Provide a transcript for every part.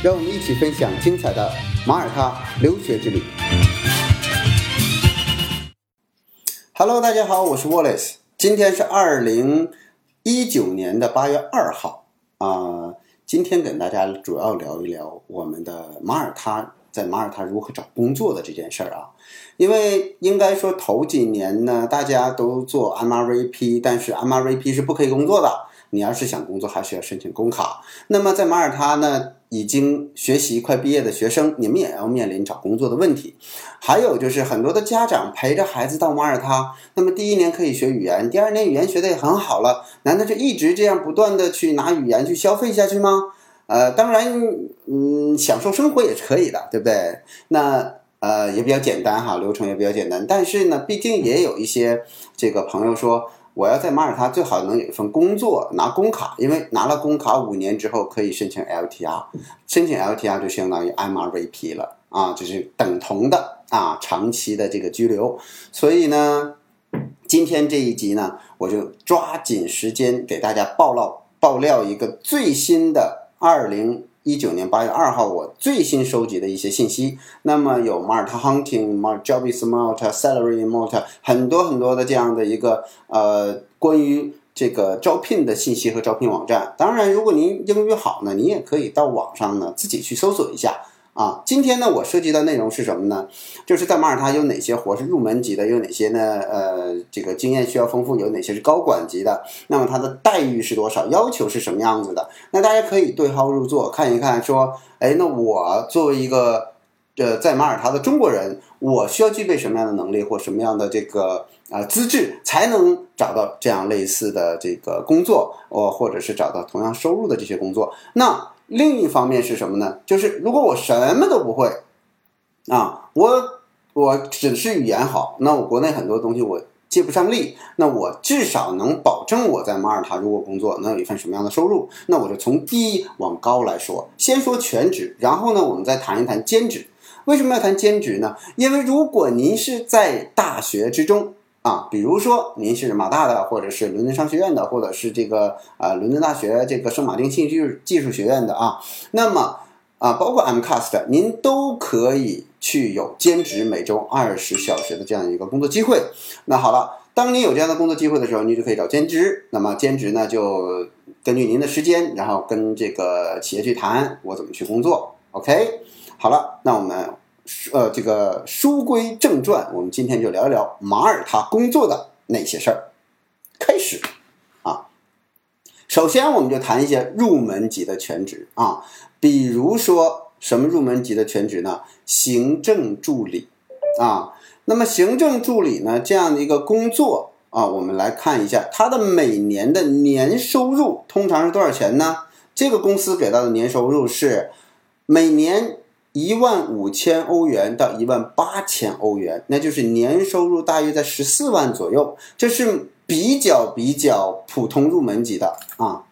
让我们一起分享精彩的马耳他留学之旅。Hello，大家好，我是 Wallace，今天是二零一九年的八月二号啊、今天跟大家主要聊一聊我们的马耳他在马耳他如何找工作的这件事儿啊。因为应该说头几年呢，大家都做 MRVP，但是 MRVP 是不可以工作的。你要是想工作，还是要申请工卡。那么在马耳他呢，已经学习快毕业的学生，你们也要面临找工作的问题。还有就是很多的家长陪着孩子到马耳他，那么第一年可以学语言，第二年语言学的也很好了，难道就一直这样不断的去拿语言去消费下去吗？呃，当然，嗯，享受生活也是可以的，对不对？那呃也比较简单哈，流程也比较简单。但是呢，毕竟也有一些这个朋友说，我要在马耳他最好能有一份工作，拿工卡，因为拿了工卡五年之后可以申请 LTR，申请 LTR 就相当于 MRVP 了啊，就是等同的啊长期的这个居留。所以呢，今天这一集呢，我就抓紧时间给大家爆料爆料一个最新的二零一九年八月二号我最新收集的一些信息。那么有 mart huntingmart jobs mart salary mart 很多很多的这样的一个呃关于这个招聘的信息和招聘网站。当然，如果您英语好呢，您也可以到网上呢自己去搜索一下。啊，今天呢，我涉及的内容是什么呢？就是在马耳他有哪些活是入门级的，有哪些呢？呃，这个经验需要丰富，有哪些是高管级的？那么它的待遇是多少？要求是什么样子的？那大家可以对号入座，看一看，说，哎，那我作为一个呃在马耳他的中国人，我需要具备什么样的能力或什么样的这个啊、资质，才能找到这样类似的这个工作，哦，或者是找到同样收入的这些工作？那另一方面是什么呢？就是如果我什么都不会，啊，我我只是语言好，那我国内很多东西我借不上力，那我至少能保证我在马耳他如果工作能有一份什么样的收入？那我就从低往高来说，先说全职，然后呢，我们再谈一谈兼职。为什么要谈兼职呢？因为如果您是在大学之中。啊，比如说您是马大的，或者是伦敦商学院的，或者是这个啊、呃、伦敦大学这个圣马丁信息技术学院的啊，那么啊包括 MCAST，您都可以去有兼职每周二十小时的这样一个工作机会。那好了，当你有这样的工作机会的时候，你就可以找兼职。那么兼职呢，就根据您的时间，然后跟这个企业去谈我怎么去工作。OK，好了，那我们。呃，这个书归正传，我们今天就聊一聊马耳他工作的那些事儿。开始啊，首先我们就谈一些入门级的全职啊，比如说什么入门级的全职呢？行政助理啊。那么行政助理呢，这样的一个工作啊，我们来看一下它的每年的年收入通常是多少钱呢？这个公司给到的年收入是每年。一万五千欧元到一万八千欧元，那就是年收入大约在十四万左右，这是比较比较普通入门级的啊，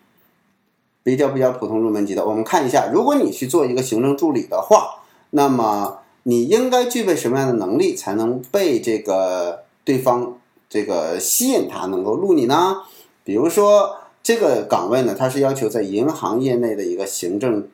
比较比较普通入门级的。我们看一下，如果你去做一个行政助理的话，那么你应该具备什么样的能力才能被这个对方这个吸引他能够录你呢？比如说这个岗位呢，它是要求在银行业内的一个行政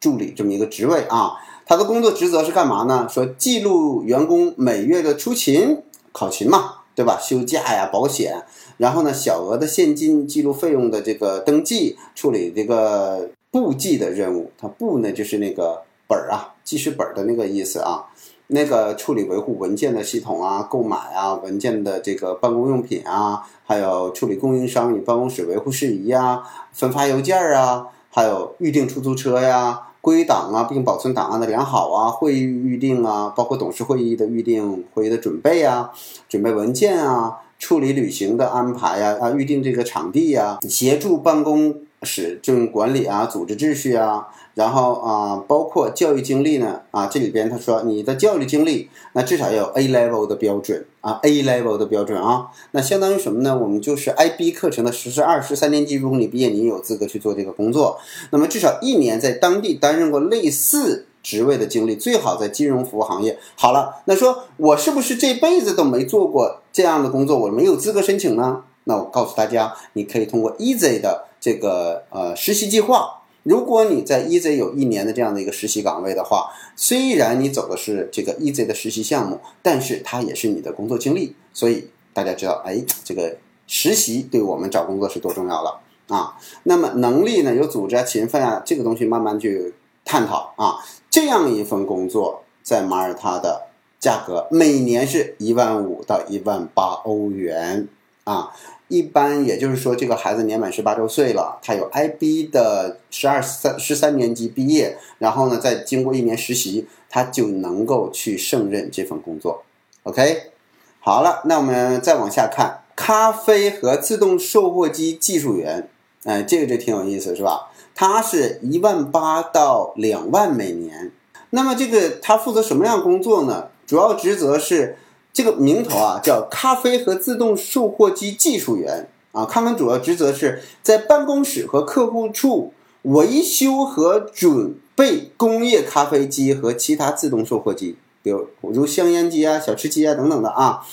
助理这么一个职位啊。他的工作职责是干嘛呢？说记录员工每月的出勤、考勤嘛，对吧？休假呀、保险，然后呢，小额的现金记录费用的这个登记，处理这个簿记的任务。它簿呢就是那个本儿啊，记事本的那个意思啊。那个处理维护文件的系统啊，购买啊，文件的这个办公用品啊，还有处理供应商与办公室维护事宜啊，分发邮件啊，还有预订出租车呀。归档啊，并保存档案的良好啊，会议预定啊，包括董事会议的预定、会议的准备啊，准备文件啊，处理旅行的安排呀，啊，预定这个场地呀，协助办公室这种管理啊、组织秩序啊，然后啊，包括教育经历呢啊，这里边他说你的教育经历那至少要有 A level 的标准啊，A level 的标准啊，那相当于什么呢？我们就是 IB 课程的十十二十三年级，如果你毕业，你有资格去做这个工作，那么至少一年在当地担任过类似。职位的经历最好在金融服务行业。好了，那说我是不是这辈子都没做过这样的工作，我没有资格申请呢？那我告诉大家，你可以通过 Easy 的这个呃实习计划。如果你在 EZ 有一年的这样的一个实习岗位的话，虽然你走的是这个 EZ 的实习项目，但是它也是你的工作经历。所以大家知道，哎，这个实习对我们找工作是多重要了啊。那么能力呢，有组织啊、勤奋啊，这个东西慢慢去探讨啊。这样一份工作在马耳他的价格每年是一万五到一万八欧元啊，一般也就是说这个孩子年满十八周岁了，他有 IB 的十二三十三年级毕业，然后呢再经过一年实习，他就能够去胜任这份工作。OK，好了，那我们再往下看，咖啡和自动售货机技术员，哎，这个就挺有意思，是吧？他是一万八到两万每年，那么这个他负责什么样工作呢？主要职责是这个名头啊，叫咖啡和自动售货机技术员啊。他们主要职责是在办公室和客户处维修和准备工业咖啡机和其他自动售货机，比如如香烟机啊、小吃机啊等等的啊。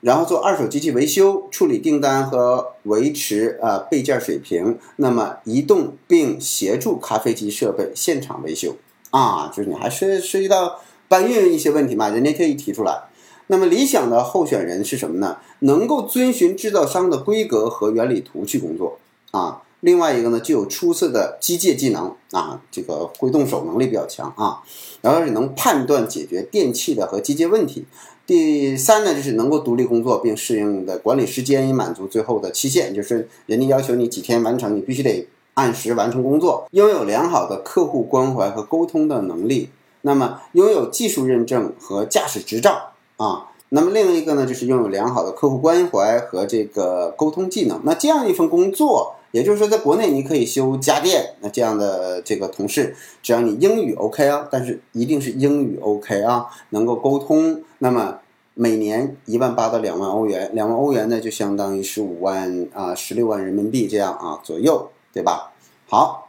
然后做二手机器维修、处理订单和维持呃备件水平，那么移动并协助咖啡机设备现场维修啊，就是你还涉涉及到搬运一些问题嘛，人家可以提出来。那么理想的候选人是什么呢？能够遵循制造商的规格和原理图去工作啊。另外一个呢，具有出色的机械技能啊，这个会动手能力比较强啊，然后是能判断解决电器的和机械问题。第三呢，就是能够独立工作并适应的管理时间，以满足最后的期限。就是人家要求你几天完成，你必须得按时完成工作。拥有良好的客户关怀和沟通的能力，那么拥有技术认证和驾驶执照啊。那么另一个呢，就是拥有良好的客户关怀和这个沟通技能。那这样一份工作。也就是说，在国内你可以修家电，那这样的这个同事，只要你英语 OK 啊，但是一定是英语 OK 啊，能够沟通，那么每年一万八到两万欧元，两万欧元呢就相当于十五万啊十六万人民币这样啊左右，对吧？好，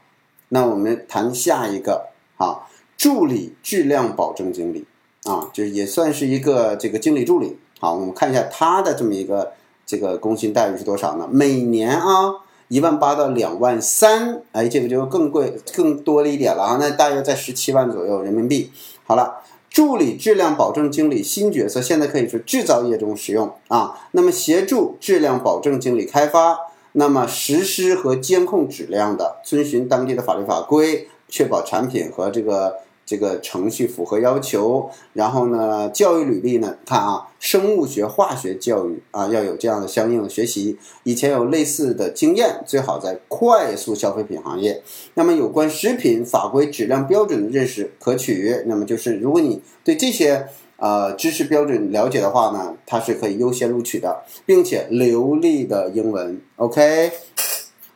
那我们谈下一个啊，助理质量保证经理啊，就是也算是一个这个经理助理。好，我们看一下他的这么一个这个工薪待遇是多少呢？每年啊。一万八到两万三，哎，这个就更贵、更多了一点了啊，那大约在十七万左右人民币。好了，助理质量保证经理新角色，现在可以说制造业中使用啊。那么协助质量保证经理开发，那么实施和监控质量的，遵循当地的法律法规，确保产品和这个。这个程序符合要求，然后呢，教育履历呢？看啊，生物学、化学教育啊，要有这样的相应的学习，以前有类似的经验，最好在快速消费品行业。那么有关食品法规、质量标准的认识可取。那么就是如果你对这些呃知识标准了解的话呢，它是可以优先录取的，并且流利的英文。OK，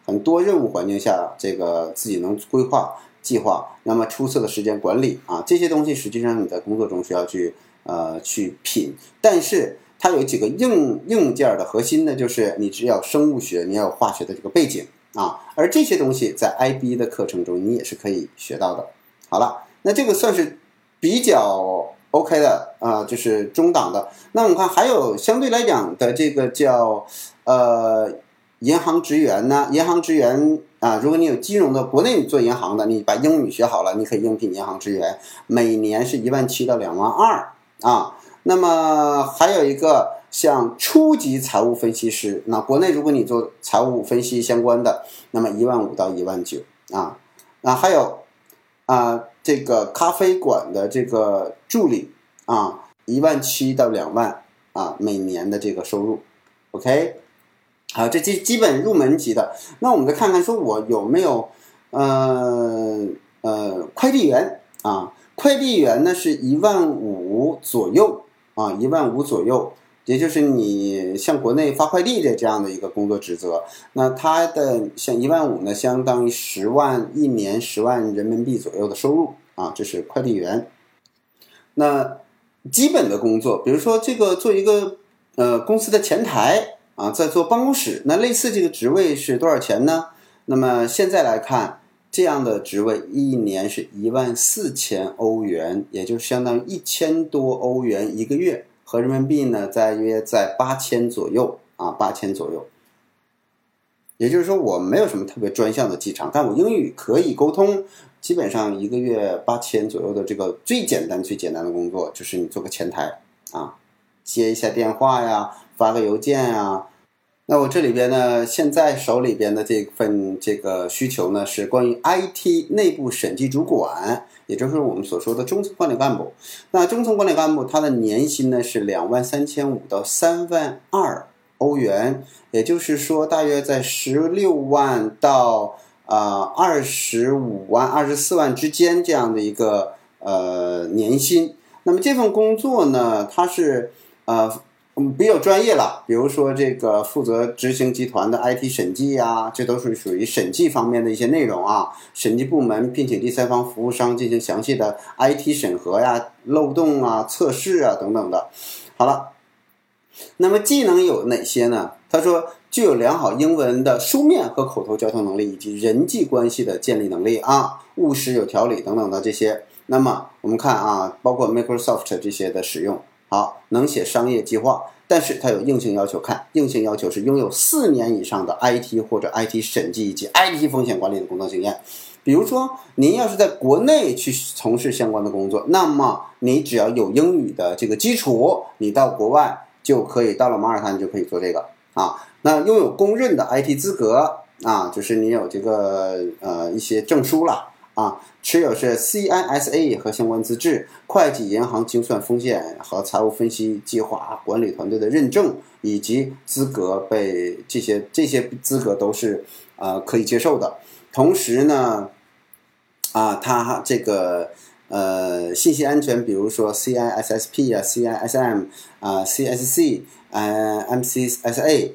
很多任务环境下，这个自己能规划。计划，那么出色的时间管理啊，这些东西实际上你在工作中需要去呃去品，但是它有几个硬硬件的核心呢，就是你只要生物学，你要有化学的这个背景啊，而这些东西在 IB 的课程中你也是可以学到的。好了，那这个算是比较 OK 的啊，就是中档的。那我们看还有相对来讲的这个叫呃。银行职员呢？银行职员啊，如果你有金融的，国内你做银行的，你把英语学好了，你可以应聘银行职员，每年是一万七到两万二啊。那么还有一个像初级财务分析师，那国内如果你做财务分析相关的，那么一万五到一万九啊。那还有啊，这个咖啡馆的这个助理啊，一万七到两万啊，每年的这个收入，OK。好，这基基本入门级的。那我们再看看，说我有没有，呃呃，快递员啊？快递员呢是一万五左右啊，一万五左右。也就是你像国内发快递的这样的一个工作职责。那它的像一万五呢，相当于十万一年十万人民币左右的收入啊，这是快递员。那基本的工作，比如说这个做一个呃公司的前台啊，在做办公室，那类似这个职位是多少钱呢？那么现在来看，这样的职位一年是一万四千欧元，也就相当于一千多欧元一个月，合人民币呢在约在八千左右啊，八千左右。也就是说，我没有什么特别专项的技长，但我英语可以沟通。基本上一个月八千左右的这个最简单、最简单的工作，就是你做个前台啊，接一下电话呀，发个邮件呀。那我这里边呢，现在手里边的这份这个需求呢，是关于 IT 内部审计主管，也就是我们所说的中层管理干部。那中层管理干部他的年薪呢是两万三千五到三万二。欧元，也就是说，大约在十六万到啊二十五万、二十四万之间这样的一个呃年薪。那么这份工作呢，它是呃嗯比较专业了，比如说这个负责执行集团的 IT 审计呀，这都是属于审计方面的一些内容啊。审计部门聘请第三方服务商进行详细的 IT 审核呀、漏洞啊、测试啊等等的。好了。那么技能有哪些呢？他说具有良好英文的书面和口头交通能力，以及人际关系的建立能力啊，务实有条理等等的这些。那么我们看啊，包括 Microsoft 这些的使用，好，能写商业计划，但是它有硬性要求，看硬性要求是拥有四年以上的 IT 或者 IT 审计以及 IT 风险管理的工作经验。比如说，您要是在国内去从事相关的工作，那么你只要有英语的这个基础，你到国外。就可以到了马耳他，你就可以做这个啊。那拥有公认的 IT 资格啊，就是你有这个呃一些证书了啊，持有是 CISA 和相关资质，会计、银行精算风险和财务分析计划管理团队的认证以及资格被这些这些资格都是呃可以接受的。同时呢，啊，他这个。呃，信息安全，比如说 CISSP 啊、CISM 啊、CSC、呃、MCSA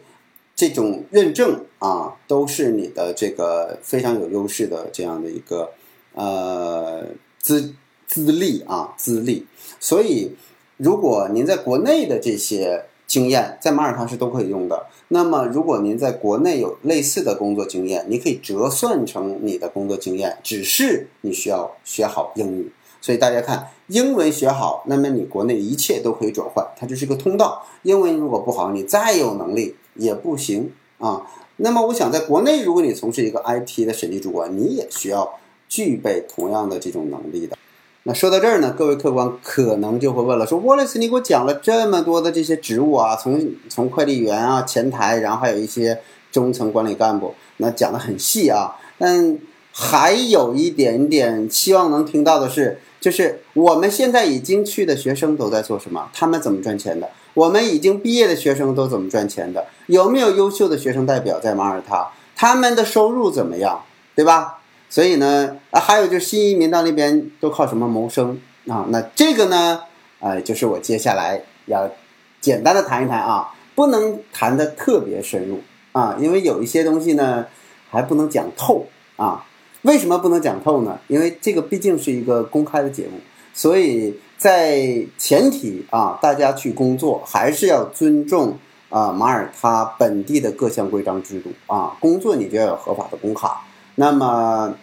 这种认证啊，都是你的这个非常有优势的这样的一个呃资资历啊资历。所以，如果您在国内的这些经验，在马耳他是都可以用的。那么，如果您在国内有类似的工作经验，你可以折算成你的工作经验，只是你需要学好英语。所以大家看，英文学好，那么你国内一切都可以转换，它就是一个通道。英文如果不好，你再有能力也不行啊。那么我想，在国内，如果你从事一个 IT 的审计主管，你也需要具备同样的这种能力的。那说到这儿呢，各位客官可能就会问了，说，Wallace，，你给我讲了这么多的这些职务啊，从从快递员啊、前台，然后还有一些中层管理干部，那讲的很细啊，但还有一点点希望能听到的是。就是我们现在已经去的学生都在做什么？他们怎么赚钱的？我们已经毕业的学生都怎么赚钱的？有没有优秀的学生代表在马耳他？他们的收入怎么样？对吧？所以呢，啊，还有就是新移民到那边都靠什么谋生啊？那这个呢，呃，就是我接下来要简单的谈一谈啊，不能谈的特别深入啊，因为有一些东西呢还不能讲透啊。为什么不能讲透呢？因为这个毕竟是一个公开的节目，所以在前提啊，大家去工作还是要尊重啊马耳他本地的各项规章制度啊。工作你就要有合法的工卡。那么，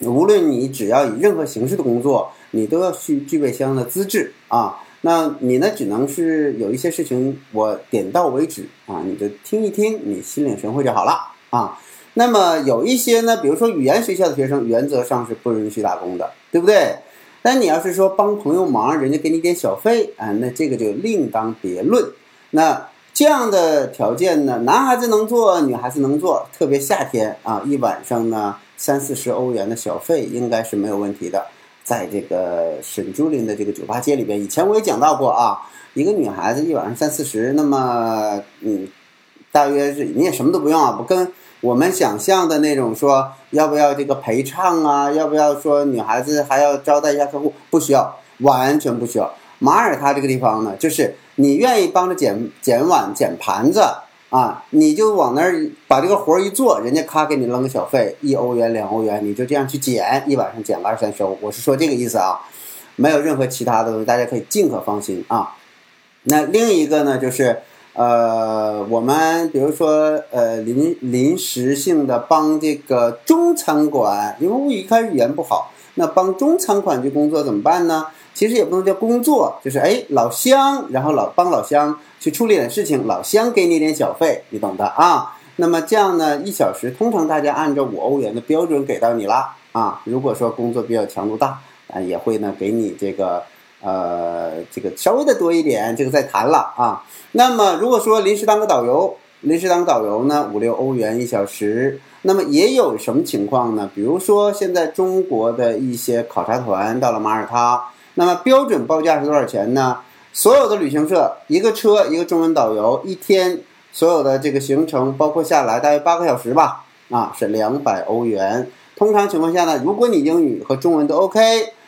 无论你只要以任何形式的工作，你都要去具备相应的资质啊。那你呢，只能是有一些事情我点到为止啊，你就听一听，你心领神会就好了啊。那么有一些呢，比如说语言学校的学生，原则上是不允许打工的，对不对？但你要是说帮朋友忙，人家给你点小费啊，那这个就另当别论。那这样的条件呢，男孩子能做，女孩子能做，特别夏天啊，一晚上呢三四十欧元的小费应该是没有问题的。在这个沈朱林的这个酒吧街里边，以前我也讲到过啊，一个女孩子一晚上三四十，那么嗯，大约是你也什么都不用啊，不跟。我们想象的那种说要不要这个陪唱啊？要不要说女孩子还要招待一下客户？不需要，完全不需要。马耳他这个地方呢，就是你愿意帮着捡捡碗、捡盘子啊，你就往那儿把这个活儿一做，人家咔给你扔个小费，一欧元、两欧元，你就这样去捡，一晚上捡个二三收。我是说这个意思啊，没有任何其他的东西，大家可以尽可放心啊。那另一个呢，就是呃，我们比如说呃临临时性的帮这个中餐馆，因为我一开始语言不好，那帮中餐馆去工作怎么办呢？其实也不能叫工作，就是哎，老乡，然后老帮老乡去处理点事情，老乡给你点小费，你懂的啊。那么这样呢，一小时通常大家按照五欧元的标准给到你了啊。如果说工作比较强度大，啊，也会呢给你这个呃这个稍微的多一点，这个再谈了啊。那么如果说临时当个导游，临时当导游呢，五六欧元一小时。那么也有什么情况呢？比如说现在中国的一些考察团到了马耳他。那么标准报价是多少钱呢？所有的旅行社一个车一个中文导游一天所有的这个行程包括下来大约八个小时吧，啊是两百欧元。通常情况下呢，如果你英语和中文都 OK，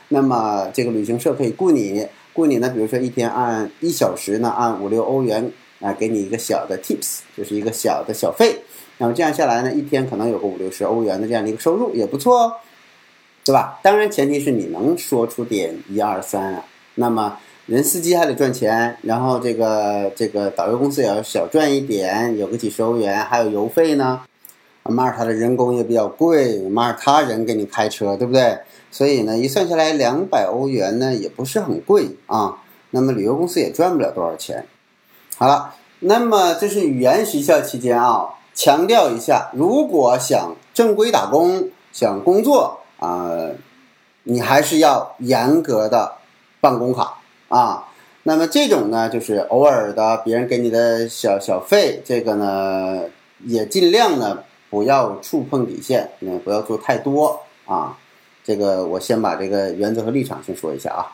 那么这个旅行社可以雇你，雇你呢，比如说一天按一小时呢按五六欧元啊，给你一个小的 tips，就是一个小的小费。那么这样下来呢，一天可能有个五六十欧元的这样的一个收入也不错哦。对吧？当然，前提是你能说出点一二三啊。那么，人司机还得赚钱，然后这个这个导游公司也要小赚一点，有个几十欧元，还有油费呢。马耳他的人工也比较贵，马耳他人给你开车，对不对？所以呢，一算下来两百欧元呢，也不是很贵啊。那么旅游公司也赚不了多少钱。好了，那么这是语言学校期间啊，强调一下，如果想正规打工，想工作。啊，你还是要严格的办公卡啊。那么这种呢，就是偶尔的别人给你的小小费，这个呢也尽量呢不要触碰底线，嗯，不要做太多啊。这个我先把这个原则和立场先说一下啊。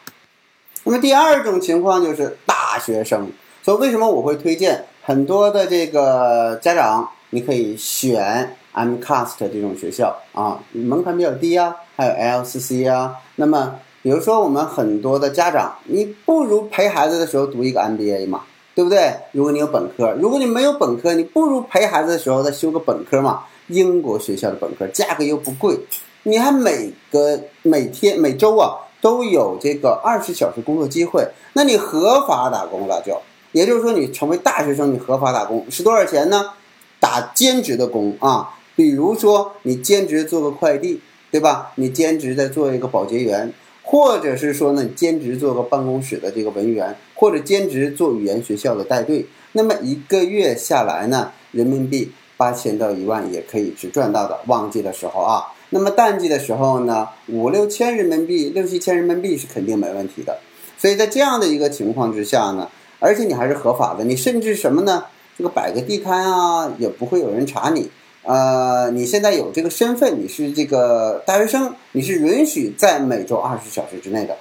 那么第二种情况就是大学生，所以为什么我会推荐很多的这个家长，你可以选。MCAST 这种学校啊，门槛比较低啊，还有 LCC 啊。那么，比如说我们很多的家长，你不如陪孩子的时候读一个 MBA 嘛，对不对？如果你有本科，如果你没有本科，你不如陪孩子的时候再修个本科嘛。英国学校的本科价格又不贵，你还每个每天每周啊都有这个二十小时工作机会，那你合法打工了就，也就是说你成为大学生，你合法打工是多少钱呢？打兼职的工啊。比如说，你兼职做个快递，对吧？你兼职在做一个保洁员，或者是说呢，兼职做个办公室的这个文员，或者兼职做语言学校的带队，那么一个月下来呢，人民币八千到一万也可以是赚到的。旺季的时候啊，那么淡季的时候呢，五六千人民币、六七千人民币是肯定没问题的。所以在这样的一个情况之下呢，而且你还是合法的，你甚至什么呢？这个摆个地摊啊，也不会有人查你。呃，你现在有这个身份，你是这个大学生，你是允许在每周二十小时之内的。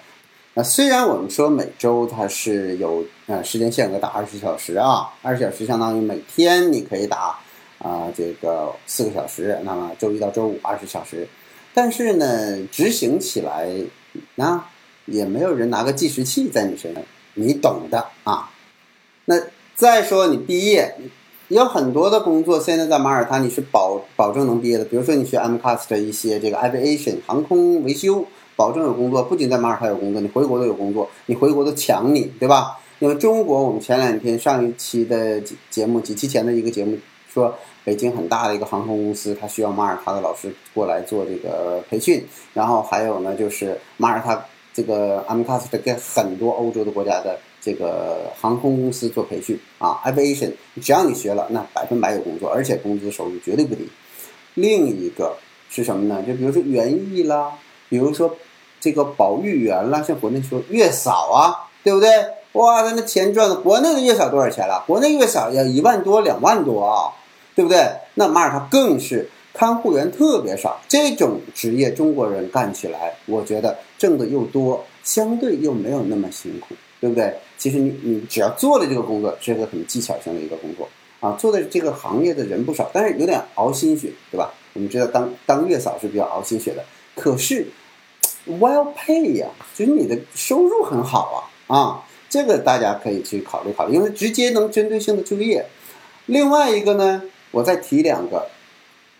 那虽然我们说每周它是有呃时间限额打二十小时啊，二十小时相当于每天你可以打啊这个四个小时，那么周一到周五二十小时，但是呢执行起来啊也没有人拿个计时器在你身上，你懂的啊。那再说你毕业。有很多的工作，现在在马耳他你是保保证能毕业的。比如说你学 MCAS 的一些这个 aviation 航空维修，保证有工作。不仅在马耳他有工作，你回国都有工作。你回国都抢你，对吧？因为中国，我们前两天上一期的节目，几期前的一个节目说，北京很大的一个航空公司，它需要马耳他的老师过来做这个培训。然后还有呢，就是马耳他这个 MCAS 跟很多欧洲的国家的。这个航空公司做培训啊，aviation，只要你学了，那百分百有工作，而且工资收入绝对不低。另一个是什么呢？就比如说园艺啦，比如说这个保育员啦，像国内说月嫂啊，对不对？哇，那那钱赚的，国内的月嫂多少钱了？国内月嫂要一万多、两万多啊，对不对？那马耳他更是看护员特别少，这种职业中国人干起来，我觉得挣的又多，相对又没有那么辛苦。对不对？其实你你只要做了这个工作，是个很技巧性的一个工作啊。做的这个行业的人不少，但是有点熬心血，对吧？我们知道当当月嫂是比较熬心血的，可是 well pay 呀，就是你的收入很好啊啊。这个大家可以去考虑考虑，因为直接能针对性的就业。另外一个呢，我再提两个，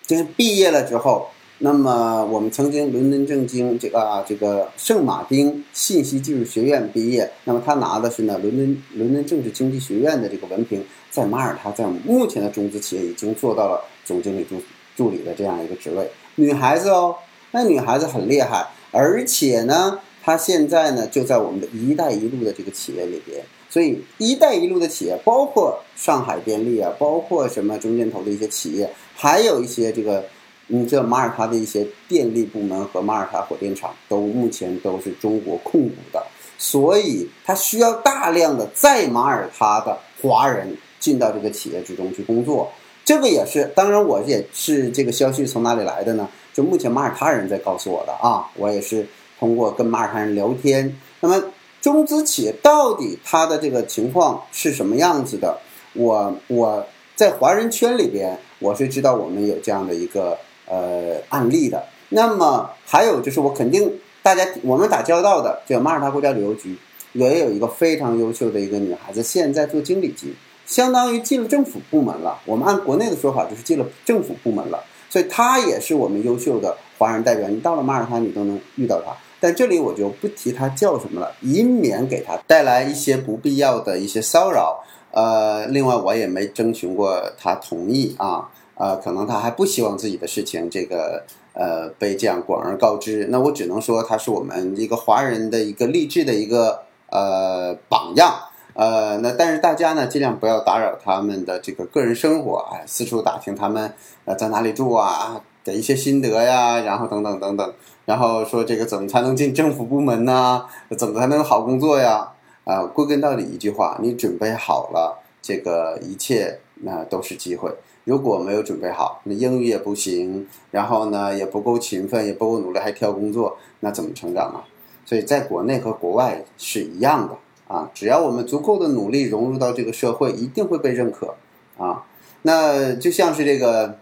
就是毕业了之后。那么我们曾经伦敦政经这个啊这个圣马丁信息技术学院毕业，那么他拿的是呢伦敦伦敦政治经济学院的这个文凭，在马耳他在我们目前的中资企业已经做到了总经理助助理的这样一个职位。女孩子哦，那女孩子很厉害，而且呢，她现在呢就在我们的一带一路的这个企业里边，所以一带一路的企业包括上海电力啊，包括什么中建投的一些企业，还有一些这个。你知道马耳他的一些电力部门和马耳他火电厂都目前都是中国控股的，所以它需要大量的在马耳他的华人进到这个企业之中去工作。这个也是，当然我也是这个消息从哪里来的呢？就目前马耳他人在告诉我的啊，我也是通过跟马耳他人聊天。那么中资企业到底它的这个情况是什么样子的？我我在华人圈里边，我是知道我们有这样的一个。呃，案例的。那么还有就是，我肯定大家我们打交道的，就马耳他国家旅游局也有一个非常优秀的一个女孩子，现在做经理级，相当于进了政府部门了。我们按国内的说法，就是进了政府部门了。所以她也是我们优秀的华人代表。你到了马耳他，你都能遇到她。但这里我就不提她叫什么了，以免给她带来一些不必要的一些骚扰。呃，另外我也没征询过她同意啊。呃，可能他还不希望自己的事情这个呃被这样广而告之。那我只能说，他是我们一个华人的一个励志的一个呃榜样。呃，那但是大家呢，尽量不要打扰他们的这个个人生活，哎，四处打听他们呃在哪里住啊，给一些心得呀，然后等等等等，然后说这个怎么才能进政府部门呢？怎么才能有好工作呀？啊，归根到底一句话，你准备好了，这个一切那都是机会。如果没有准备好，那英语也不行，然后呢也不够勤奋，也不够努力，还挑工作，那怎么成长啊？所以在国内和国外是一样的啊，只要我们足够的努力融入到这个社会，一定会被认可啊。那就像是这个，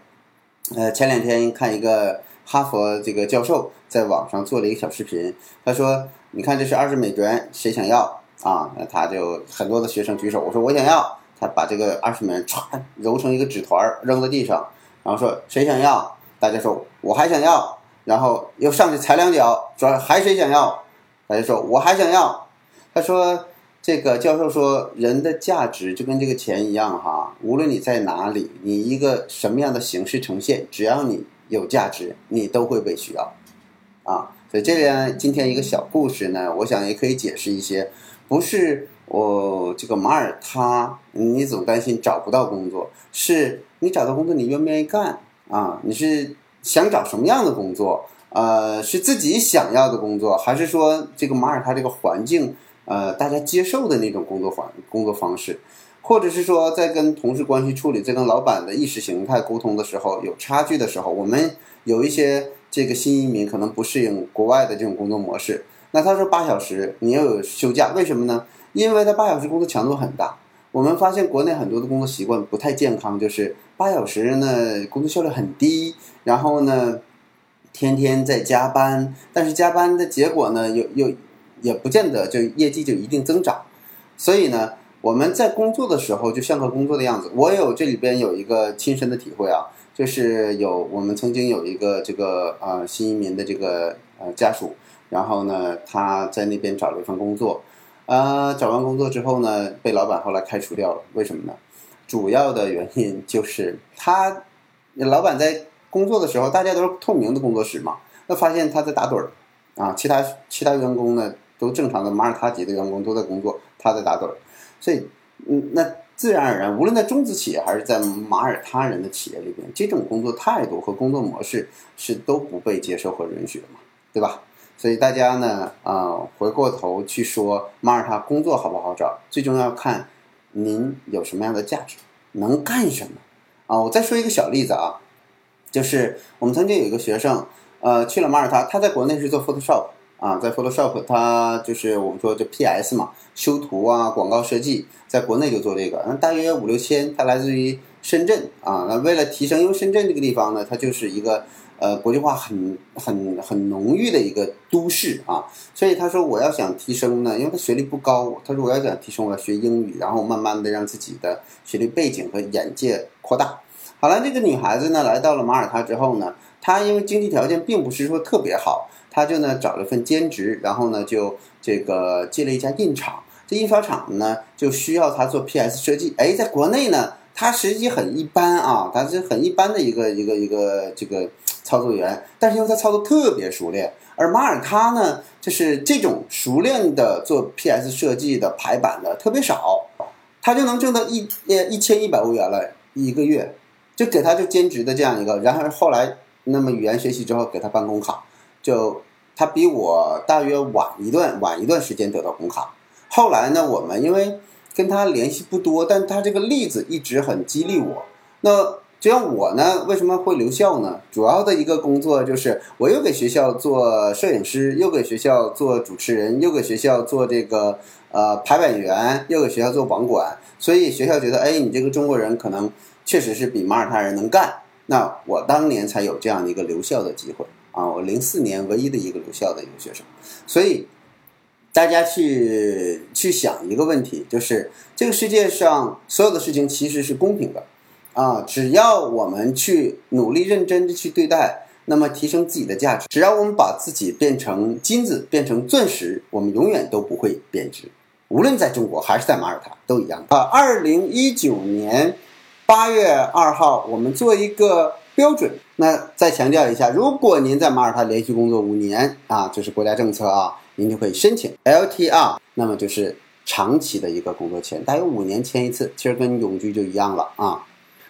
呃，前两天看一个哈佛这个教授在网上做了一个小视频，他说：“你看这是二十美元，谁想要啊？”那他就很多的学生举手，我说我想要。他把这个二十美元歘揉成一个纸团扔在地上，然后说谁想要？大家说我还想要，然后又上去踩两脚，说还谁想要？大家说我还想要。他说这个教授说人的价值就跟这个钱一样哈，无论你在哪里，你一个什么样的形式呈现，只要你有价值，你都会被需要啊。所以这边今天一个小故事呢，我想也可以解释一些，不是。我这个马耳他，你总担心找不到工作，是你找到工作你愿不愿意干啊？你是想找什么样的工作？呃，是自己想要的工作，还是说这个马耳他这个环境，呃，大家接受的那种工作环工作方式，或者是说在跟同事关系处理，在跟老板的意识形态沟通的时候有差距的时候，我们有一些这个新移民可能不适应国外的这种工作模式。那他说八小时，你要有休假，为什么呢？因为他八小时工作强度很大，我们发现国内很多的工作习惯不太健康，就是八小时呢工作效率很低，然后呢天天在加班，但是加班的结果呢又又也不见得就业绩就一定增长，所以呢我们在工作的时候就像个工作的样子。我有这里边有一个亲身的体会啊，就是有我们曾经有一个这个呃新移民的这个呃家属，然后呢他在那边找了一份工作。呃，找完工作之后呢，被老板后来开除掉了。为什么呢？主要的原因就是他，老板在工作的时候，大家都是透明的工作室嘛，那发现他在打盹儿，啊，其他其他员工呢都正常的马耳他籍的员工都在工作，他在打盹儿，所以，嗯，那自然而然，无论在中资企业还是在马耳他人的企业里边，这种工作态度和工作模式是都不被接受和允许的嘛，对吧？所以大家呢，啊，回过头去说马耳他工作好不好找，最重要看您有什么样的价值，能干什么啊？我再说一个小例子啊，就是我们曾经有一个学生，呃，去了马耳他，他在国内是做 Photoshop 啊，在 Photoshop 它就是我们说就 PS 嘛，修图啊，广告设计，在国内就做这个，那大约五六千，它来自于深圳啊，那为了提升，因为深圳这个地方呢，它就是一个。呃国际化很很很浓郁的一个都市啊。所以他说我要想提升呢，因为他学历不高，他说我要想提升，我要学英语，然后慢慢的让自己的学历背景和眼界扩大。好了，这个女孩子呢来到了马耳他之后呢，她因为经济条件并不是说特别好，他就呢找了份兼职，然后呢就这个进了一家印厂。这印刷厂呢就需要他做 PS 设计。哎，在国内呢，他实际很一般啊，他是很一般的一个一个一个这个操作员，但是因为他操作特别熟练，而马耳他呢，就是这种熟练的做 PS 设计的排版的特别少，他就能挣到一呃一千一百欧元了一个月。就给他就兼职的这样一个，然后后来那么语言学习之后给他办工卡，就他比我大约晚一段晚一段时间得到工卡。后来呢，我们因为跟他联系不多，但他这个例子一直很激励我。那就像我呢，为什么会留校呢？主要的一个工作就是我又给学校做摄影师，又给学校做主持人，又给学校做这个呃排版员，又给学校做网管，所以学校觉得，哎，你这个中国人可能。确实是比马耳他人能干，那我当年才有这样的一个留校的机会啊！我零四年唯一的一个留校的一个学生，所以大家去去想一个问题，就是这个世界上所有的事情其实是公平的啊！只要我们去努力认真的去对待，那么提升自己的价值，只要我们把自己变成金子，变成钻石，我们永远都不会贬值，无论在中国还是在马耳他都一样啊！二零一九年。八月二号，我们做一个标准。那再强调一下，如果您在马耳他连续工作五年啊，这是国家政策啊，您就可以申请 LTR，那么就是长期的一个工作签，大约五年签一次，其实跟永居就一样了啊。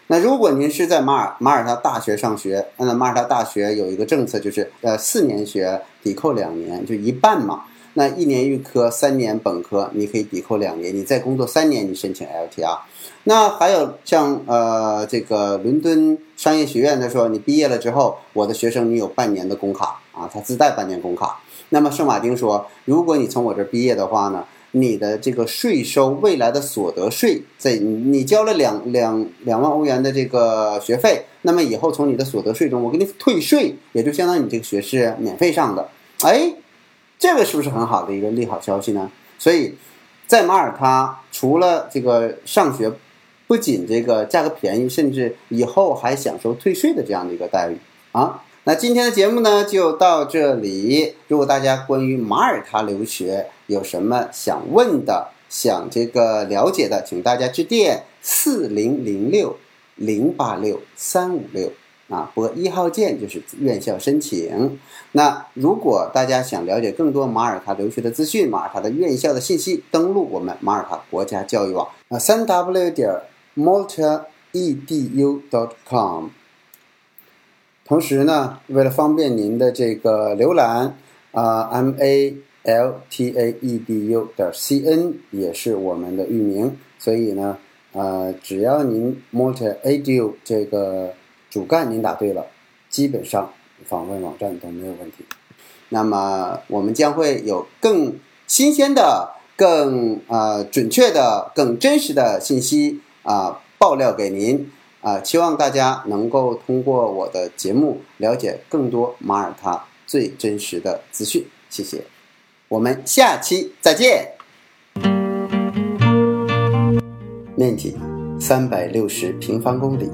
那如果您是在马尔马耳他大学上学，那马耳他大学有一个政策，就是呃四年学抵扣两年，就一半嘛。那一年预科，三年本科，你可以抵扣两年。你再工作三年，你申请 LTR。那还有像呃这个伦敦商业学院，他说你毕业了之后，我的学生你有半年的工卡啊，他自带半年工卡。那么圣马丁说，如果你从我这毕业的话呢，你的这个税收未来的所得税，在你交了两两两万欧元的这个学费，那么以后从你的所得税中我给你退税，也就相当于你这个学是免费上的。哎。这个是不是很好的一个利好消息呢？所以，在马耳他除了这个上学，不仅这个价格便宜，甚至以后还享受退税的这样的一个待遇啊。那今天的节目呢就到这里。如果大家关于马耳他留学有什么想问的、想这个了解的，请大家致电四零零六零八六三五六。啊，拨一号键就是院校申请。那如果大家想了解更多马耳他留学的资讯，马耳他的院校的信息，登录我们马耳他国家教育网啊，三 w 点 malta edu dot com。同时呢，为了方便您的这个浏览啊，m a l t a e d u 点 c n 也是我们的域名，所以呢，呃，只要您 malta edu 这个。主干您答对了，基本上访问网站都没有问题。那么我们将会有更新鲜的、更呃准确的、更真实的信息啊爆料给您啊，期望大家能够通过我的节目了解更多马耳他最真实的资讯。谢谢，我们下期再见。面积三百六十平方公里。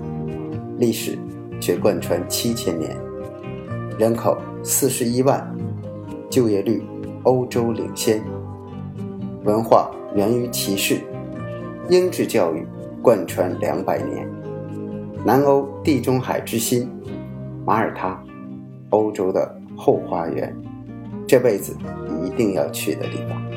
历史却贯穿七千年，人口四十一万，就业率欧洲领先，文化源于骑士，英制教育贯穿两百年，南欧地中海之心，马耳他，欧洲的后花园，这辈子一定要去的地方。